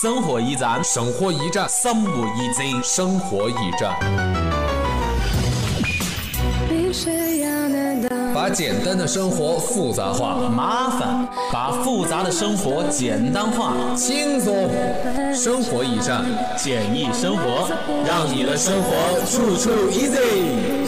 生活驿站，生活驿站，生活驿站，生活驿站。把简单的生活复杂化，麻烦把复杂的生活简单化，轻松生活驿站，简易生活，让你的生活处处 easy。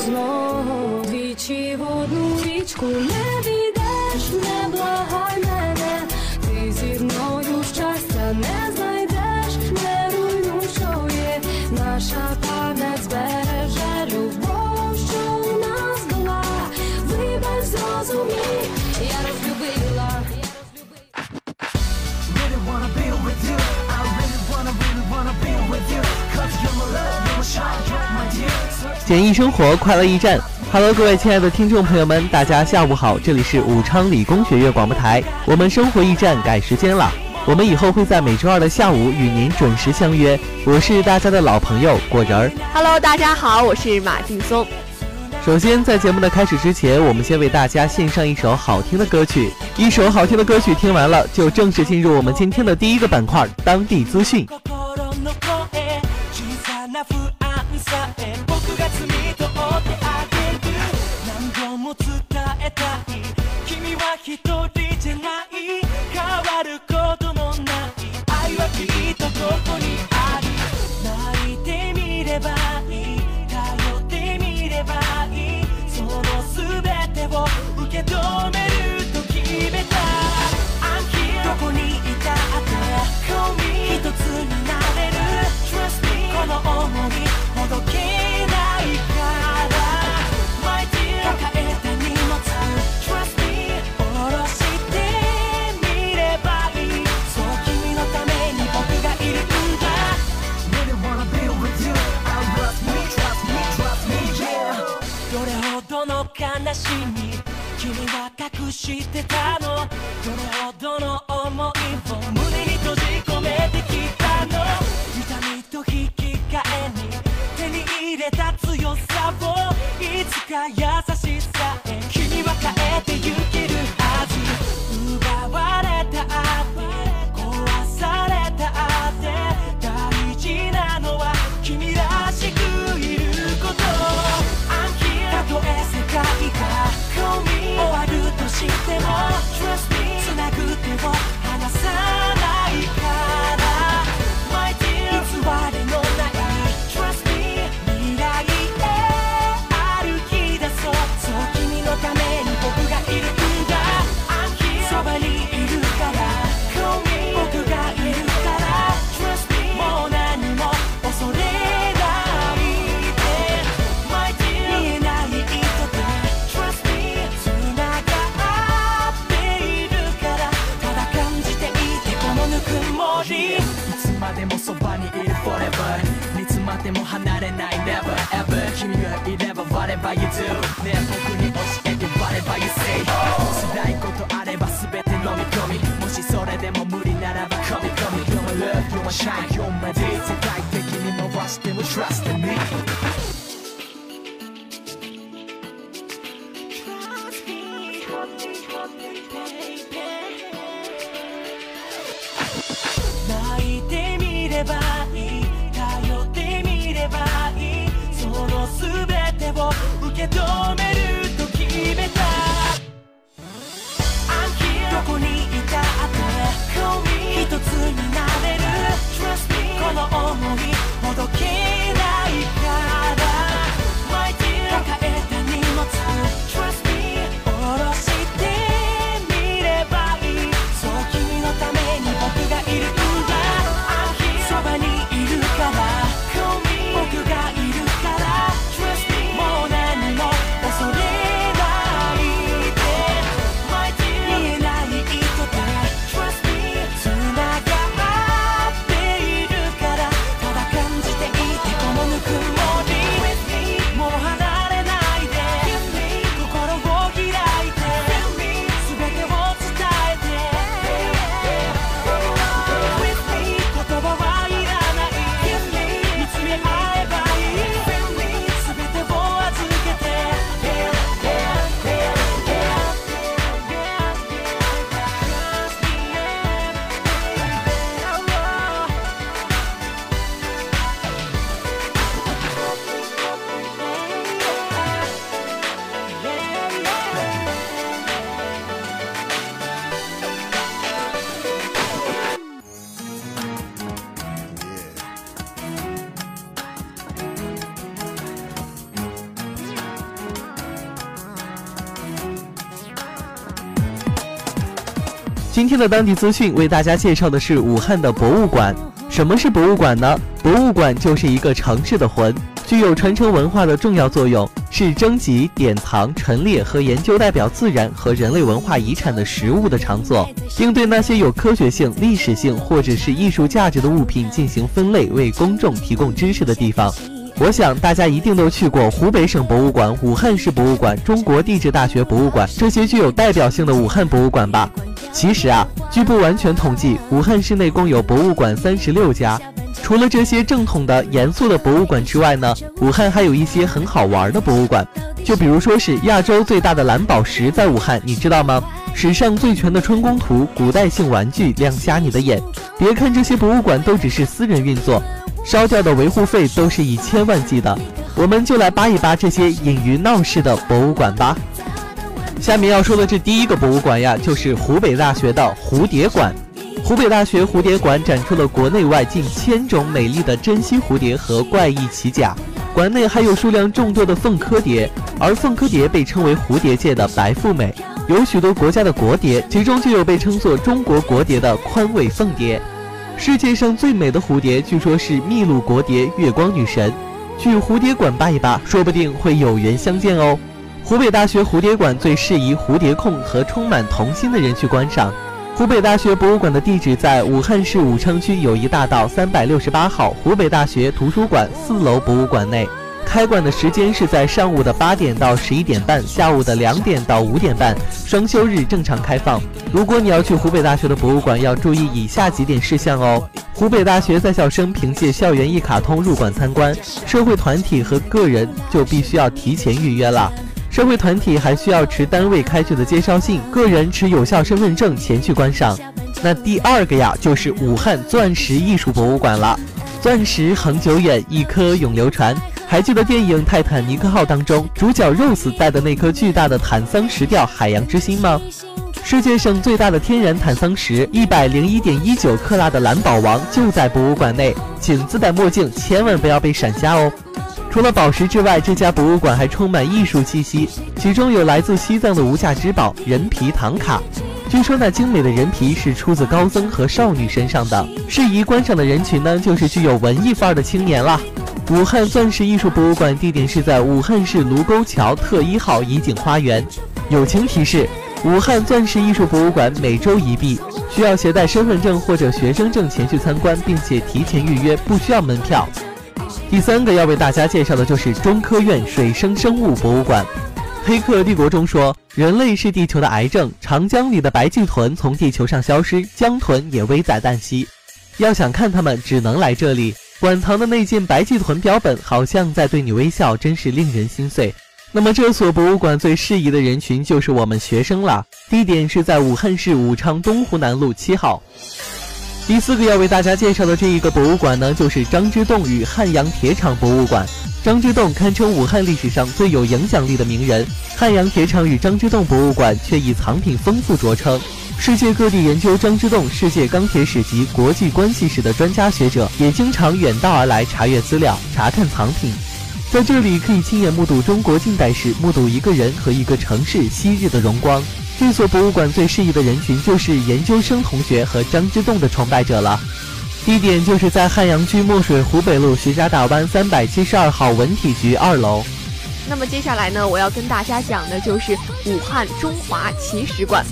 简易生活，快乐驿站。Hello，各位亲爱的听众朋友们，大家下午好，这里是武昌理工学院广播台，我们生活驿站改时间了，我们以后会在每周二的下午与您准时相约。我是大家的老朋友果仁儿。Hello，大家好，我是马劲松。首先，在节目的开始之前，我们先为大家献上一首好听的歌曲。一首好听的歌曲听完了，就正式进入我们今天的第一个板块——当地资讯。poquito 話に君は隠してたの。どれほどの想いを胸に閉じ込めてきたの。痛みと引き換えに手に入れた強さをいつかやても離れない Never ever 君がいれば whatever you do ねえ僕に教えて whatever you say もしないことあれば全て飲み込みもしそれでも無理ならば込み込み You're my love, you're my shine, you're my D 世界的に伸ばしても trust in me 泣いてみればいい و که دامه 天的当地资讯为大家介绍的是武汉的博物馆。什么是博物馆呢？博物馆就是一个城市的魂，具有传承文化的重要作用，是征集、典藏、陈列和研究代表自然和人类文化遗产的实物的场所，并对那些有科学性、历史性或者是艺术价值的物品进行分类，为公众提供知识的地方。我想大家一定都去过湖北省博物馆、武汉市博物馆、中国地质大学博物馆这些具有代表性的武汉博物馆吧。其实啊，据不完全统计，武汉市内共有博物馆三十六家。除了这些正统的、严肃的博物馆之外呢，武汉还有一些很好玩的博物馆。就比如说是亚洲最大的蓝宝石在武汉，你知道吗？史上最全的春宫图、古代性玩具，亮瞎你的眼。别看这些博物馆都只是私人运作，烧掉的维护费都是以千万计的。我们就来扒一扒这些隐于闹市的博物馆吧。下面要说的这第一个博物馆呀，就是湖北大学的蝴蝶馆。湖北大学蝴蝶馆展出了国内外近千种美丽的珍稀蝴蝶和怪异奇甲，馆内还有数量众多的凤科蝶，而凤科蝶被称为蝴蝶界的白富美，有许多国家的国蝶，其中就有被称作中国国蝶的宽尾凤蝶。世界上最美的蝴蝶，据说是秘鲁国蝶月光女神。去蝴蝶馆扒一扒，说不定会有缘相见哦。湖北大学蝴蝶馆最适宜蝴蝶控和充满童心的人去观赏。湖北大学博物馆的地址在武汉市武昌区友谊大道三百六十八号湖北大学图书馆四楼博物馆内。开馆的时间是在上午的八点到十一点半，下午的两点到五点半，双休日正常开放。如果你要去湖北大学的博物馆，要注意以下几点事项哦。湖北大学在校生凭借校园一卡通入馆参观，社会团体和个人就必须要提前预约了。社会团体还需要持单位开具的介绍信，个人持有效身份证前去观赏。那第二个呀，就是武汉钻石艺术博物馆了。钻石恒久远，一颗永流传。还记得电影《泰坦尼克号》当中主角 Rose 带的那颗巨大的坦桑石雕海洋之心吗？世界上最大的天然坦桑石，一百零一点一九克拉的蓝宝王就在博物馆内，请自带墨镜，千万不要被闪瞎哦。除了宝石之外，这家博物馆还充满艺术气息，其中有来自西藏的无价之宝人皮唐卡。据说那精美的人皮是出自高僧和少女身上的。适宜观赏的人群呢，就是具有文艺范儿的青年了。武汉钻石艺术博物馆地点是在武汉市卢沟桥特一号怡景花园。友情提示：武汉钻石艺术博物馆每周一闭，需要携带身份证或者学生证前去参观，并且提前预约，不需要门票。第三个要为大家介绍的就是中科院水生生物博物馆。《黑客帝国》中说，人类是地球的癌症，长江里的白鳍豚从地球上消失，江豚也危在旦夕。要想看它们，只能来这里。馆藏的那件白鳍豚标本好像在对你微笑，真是令人心碎。那么，这所博物馆最适宜的人群就是我们学生了。地点是在武汉市武昌东湖南路七号。第四个要为大家介绍的这一个博物馆呢，就是张之洞与汉阳铁厂博物馆。张之洞堪称武汉历史上最有影响力的名人，汉阳铁厂与张之洞博物馆却以藏品丰富着称。世界各地研究张之洞世界钢铁史及国际关系史的专家学者，也经常远道而来查阅资料、查看藏品。在这里可以亲眼目睹中国近代史，目睹一个人和一个城市昔日的荣光。这所博物馆最适宜的人群就是研究生同学和张之洞的崇拜者了。地点就是在汉阳区墨水湖北路徐家大湾三百七十二号文体局二楼。那么接下来呢，我要跟大家讲的就是武汉中华奇石馆。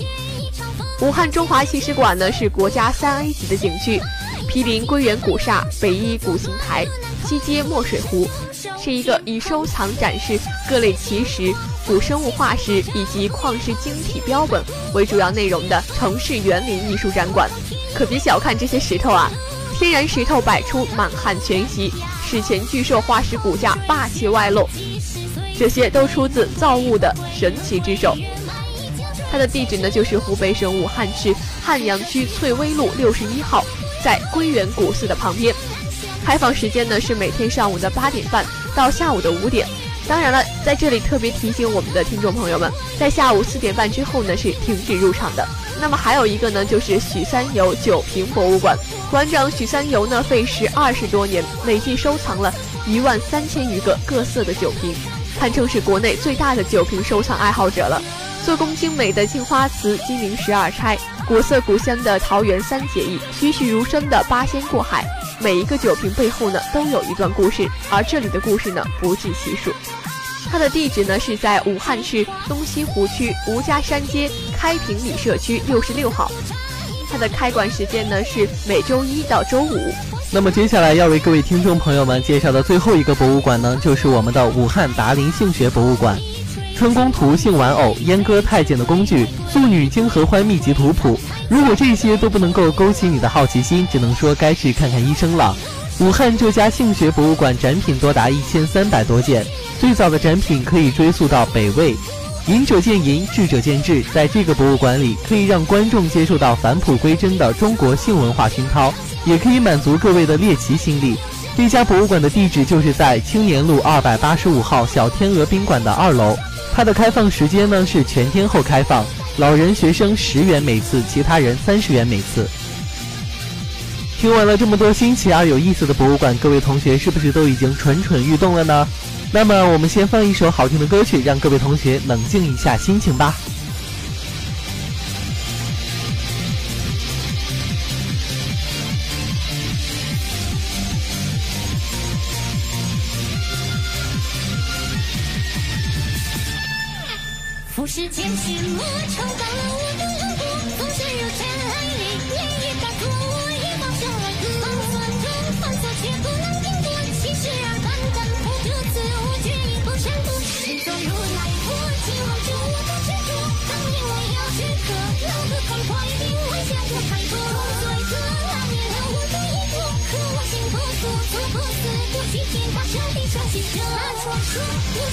武汉中华奇石馆呢是国家三 A 级的景区，毗邻归园古刹、北依古邢台，西接墨水湖。是一个以收藏展示各类奇石、古生物化石以及矿石晶体标本为主要内容的城市园林艺术展馆。可别小看这些石头啊，天然石头百出，满汉全席，史前巨兽化石骨架霸气外露，这些都出自造物的神奇之手。它的地址呢，就是湖北省武汉市汉阳区翠微路六十一号，在归元古寺的旁边。开放时间呢是每天上午的八点半到下午的五点，当然了，在这里特别提醒我们的听众朋友们，在下午四点半之后呢是停止入场的。那么还有一个呢，就是许三游酒瓶博物馆，馆长许三游呢费时二十多年，累计收藏了一万三千余个各色的酒瓶，堪称是国内最大的酒瓶收藏爱好者了。做工精美的青花瓷、金陵十二钗、古色古香的桃园三结义，栩栩如生的八仙过海，每一个酒瓶背后呢都有一段故事，而这里的故事呢不计其数。它的地址呢是在武汉市东西湖区吴家山街开平里社区六十六号。它的开馆时间呢是每周一到周五。那么接下来要为各位听众朋友们介绍的最后一个博物馆呢，就是我们的武汉达林性学博物馆。春宫图、性玩偶、阉割太监的工具、素女经合欢秘籍图谱，如果这些都不能够勾起你的好奇心，只能说该去看看医生了。武汉这家性学博物馆展品多达一千三百多件。最早的展品可以追溯到北魏，仁者见仁，智者见智。在这个博物馆里，可以让观众接受到返璞归真的中国性文化熏陶，也可以满足各位的猎奇心理。这家博物馆的地址就是在青年路二百八十五号小天鹅宾馆的二楼。它的开放时间呢是全天候开放，老人学生十元每次，其他人三十元每次。听完了这么多新奇而有意思的博物馆，各位同学是不是都已经蠢蠢欲动了呢？那么，我们先放一首好听的歌曲，让各位同学冷静一下心情吧。传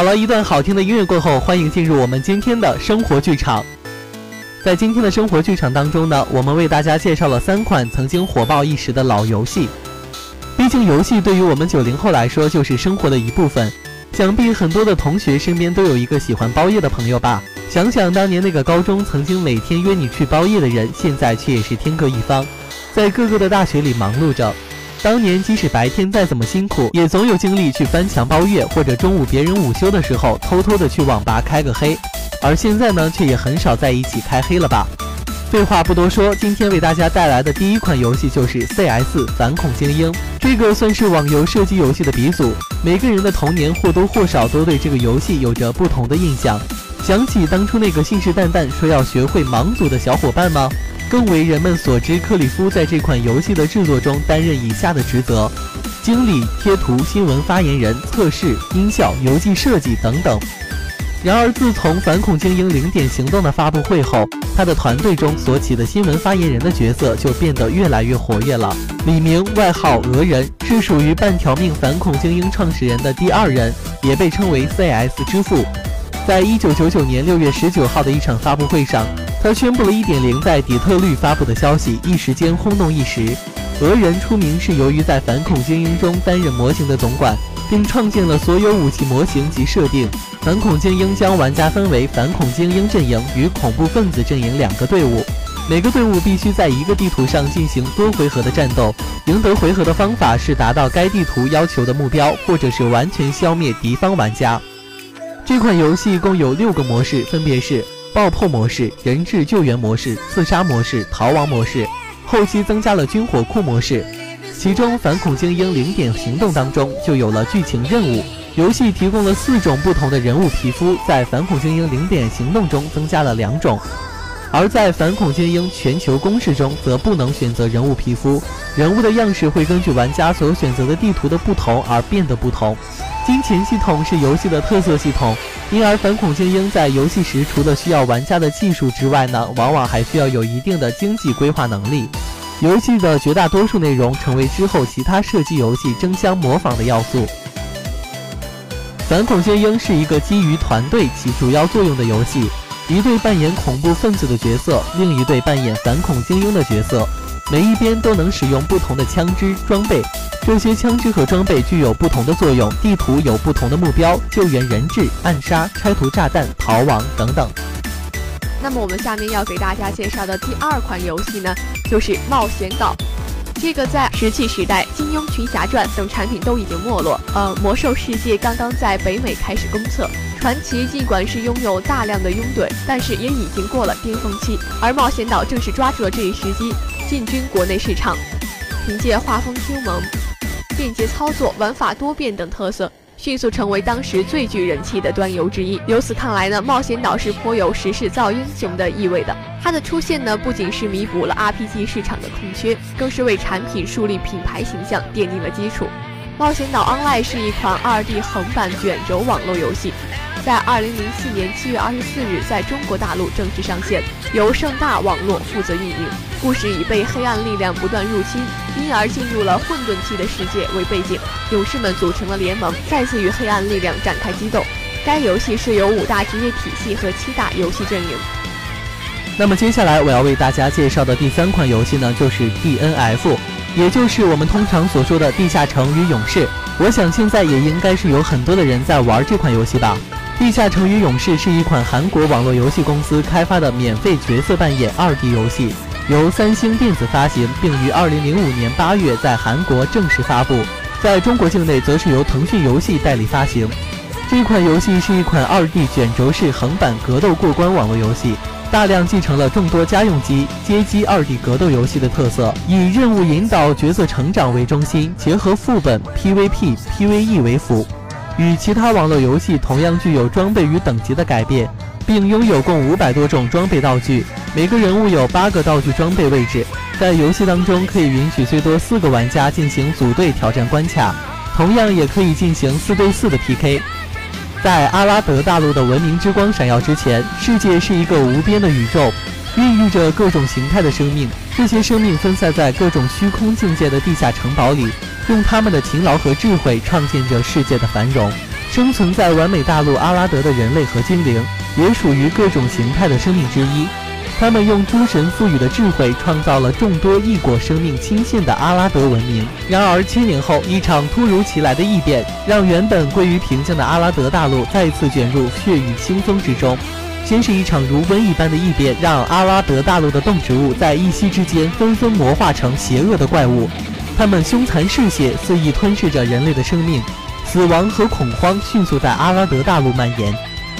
好了一段好听的音乐过后，欢迎进入我们今天的生活剧场。在今天的生活剧场当中呢，我们为大家介绍了三款曾经火爆一时的老游戏。毕竟游戏对于我们九零后来说就是生活的一部分，想必很多的同学身边都有一个喜欢包夜的朋友吧。想想当年那个高中曾经每天约你去包夜的人，现在却也是天各一方，在各个的大学里忙碌着。当年即使白天再怎么辛苦，也总有精力去翻墙包月，或者中午别人午休的时候偷偷的去网吧开个黑。而现在呢，却也很少在一起开黑了吧？废话不多说，今天为大家带来的第一款游戏就是 CS 反恐精英。这个算是网游射击游戏的鼻祖，每个人的童年或多或少都对这个游戏有着不同的印象。想起当初那个信誓旦旦说要学会盲组的小伙伴吗？更为人们所知，克里夫在这款游戏的制作中担任以下的职责：经理、贴图、新闻发言人、测试、音效、游戏设计等等。然而，自从《反恐精英：零点行动》的发布会后，他的团队中所起的新闻发言人的角色就变得越来越活跃了。李明，外号俄人，是属于半条命反恐精英创始人的第二人，也被称为 CS 之父。在一九九九年六月十九号的一场发布会上，他宣布了一点零在底特律发布的消息，一时间轰动一时。俄人出名是由于在反恐精英中担任模型的总管。并创建了所有武器模型及设定。反恐精英将玩家分为反恐精英阵营与恐怖分子阵营两个队伍，每个队伍必须在一个地图上进行多回合的战斗。赢得回合的方法是达到该地图要求的目标，或者是完全消灭敌方玩家。这款游戏共有六个模式，分别是爆破模式、人质救援模式、刺杀模式、逃亡模式，后期增加了军火库模式。其中，《反恐精英：零点行动》当中就有了剧情任务。游戏提供了四种不同的人物皮肤，在《反恐精英：零点行动》中增加了两种，而在《反恐精英：全球攻势》中则不能选择人物皮肤，人物的样式会根据玩家所选择的地图的不同而变得不同。金钱系统是游戏的特色系统，因而《反恐精英》在游戏时除了需要玩家的技术之外呢，往往还需要有一定的经济规划能力。游戏的绝大多数内容成为之后其他射击游戏争相模仿的要素。反恐精英是一个基于团队起主要作用的游戏，一队扮演恐怖分子的角色，另一队扮演反恐精英的角色，每一边都能使用不同的枪支装备，这些枪支和装备具有不同的作用，地图有不同的目标，救援人质、暗杀、拆除炸弹、逃亡等等。那么我们下面要给大家介绍的第二款游戏呢，就是《冒险岛》。这个在石器时代、金庸群侠传等产品都已经没落，呃，魔兽世界刚刚在北美开始公测。传奇尽管是拥有大量的拥趸，但是也已经过了巅峰期，而冒险岛正是抓住了这一时机，进军国内市场。凭借画风 Q 萌、便捷操作、玩法多变等特色。迅速成为当时最具人气的端游之一。由此看来呢，冒险岛是颇有时势造英雄的意味的。它的出现呢，不仅是弥补了 RPG 市场的空缺，更是为产品树立品牌形象奠定了基础。冒险岛 Online 是一款 2D 横版卷轴网络游戏。在2004年7月二十四日，在中国大陆正式上线，由盛大网络负责运营。故事以被黑暗力量不断入侵，因而进入了混沌期的世界为背景，勇士们组成了联盟，再次与黑暗力量展开激斗。该游戏是由五大职业体系和七大游戏阵营。那么接下来我要为大家介绍的第三款游戏呢，就是 DNF，也就是我们通常所说的地下城与勇士。我想现在也应该是有很多的人在玩这款游戏吧。地下城与勇士是一款韩国网络游戏公司开发的免费角色扮演 2D 游戏，由三星电子发行，并于2005年8月在韩国正式发布，在中国境内则是由腾讯游戏代理发行。这款游戏是一款 2D 卷轴式横版格斗过关网络游戏，大量继承了众多家用机街机 2D 格斗游戏的特色，以任务引导、角色成长为中心，结合副本 PVP、PVE 为辅。与其他网络游戏同样具有装备与等级的改变，并拥有共五百多种装备道具，每个人物有八个道具装备位置，在游戏当中可以允许最多四个玩家进行组队挑战关卡，同样也可以进行四对四的 PK。在阿拉德大陆的文明之光闪耀之前，世界是一个无边的宇宙，孕育着各种形态的生命，这些生命分散在各种虚空境界的地下城堡里。用他们的勤劳和智慧创建着世界的繁荣。生存在完美大陆阿拉德的人类和精灵，也属于各种形态的生命之一。他们用诸神赋予的智慧，创造了众多异果生命亲近的阿拉德文明。然而，千年后，一场突如其来的异变，让原本归于平静的阿拉德大陆再次卷入血雨腥风之中。先是一场如瘟疫般的异变，让阿拉德大陆的动植物在一夕之间纷纷魔化成邪恶的怪物，它们凶残嗜血，肆意吞噬着人类的生命。死亡和恐慌迅速在阿拉德大陆蔓延。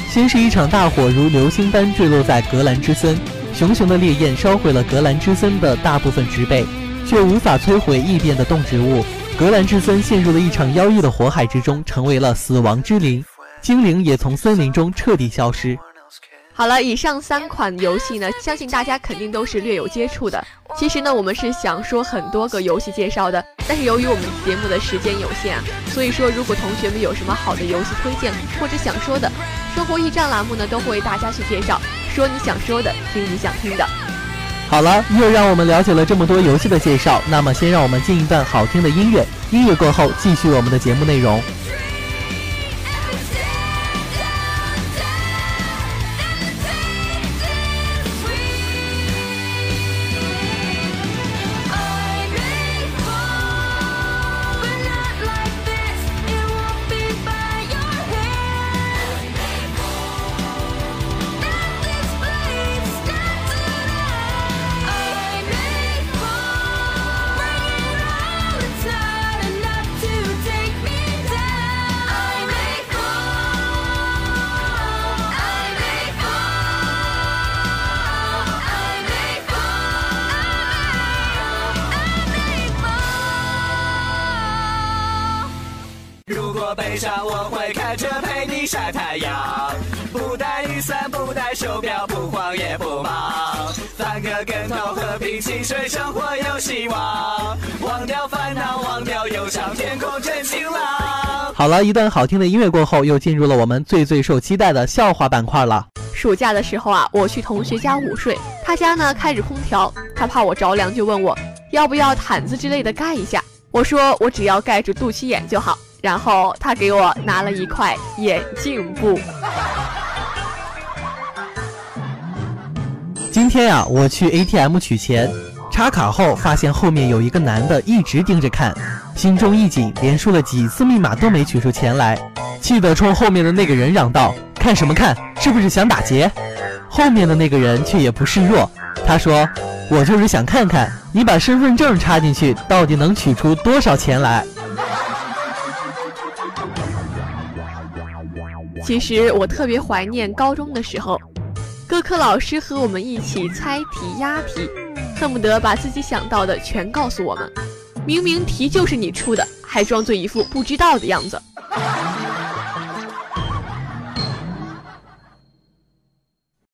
先是一场大火如流星般坠落在格兰之森。熊熊的烈焰烧毁了格兰之森的大部分植被，却无法摧毁异变的动植物。格兰之森陷入了一场妖异的火海之中，成为了死亡之林。精灵也从森林中彻底消失。好了，以上三款游戏呢，相信大家肯定都是略有接触的。其实呢，我们是想说很多个游戏介绍的，但是由于我们节目的时间有限啊，所以说如果同学们有什么好的游戏推荐或者想说的，生活驿站栏目呢都会为大家去介绍。说你想说的，听你想听的。好了，又让我们了解了这么多游戏的介绍，那么先让我们进一段好听的音乐，音乐过后继续我们的节目内容。会开车陪你晒太阳，不带雨伞，不带手表，不慌也不忙，翻个跟头，喝瓶汽水，生活有希望，忘掉烦恼，忘掉忧伤，天空真晴朗。好了一段好听的音乐过后，又进入了我们最最受期待的笑话板块了。暑假的时候啊，我去同学家午睡，他家呢开着空调，他怕我着凉，就问我要不要毯子之类的盖一下。我说我只要盖住肚脐眼就好。然后他给我拿了一块眼镜布。今天呀，我去 ATM 取钱，插卡后发现后面有一个男的一直盯着看，心中一紧，连输了几次密码都没取出钱来，气得冲后面的那个人嚷道：“看什么看？是不是想打劫？”后面的那个人却也不示弱，他说：“我就是想看看你把身份证插进去，到底能取出多少钱来。”其实我特别怀念高中的时候，各科老师和我们一起猜题押题，恨不得把自己想到的全告诉我们。明明题就是你出的，还装作一副不知道的样子。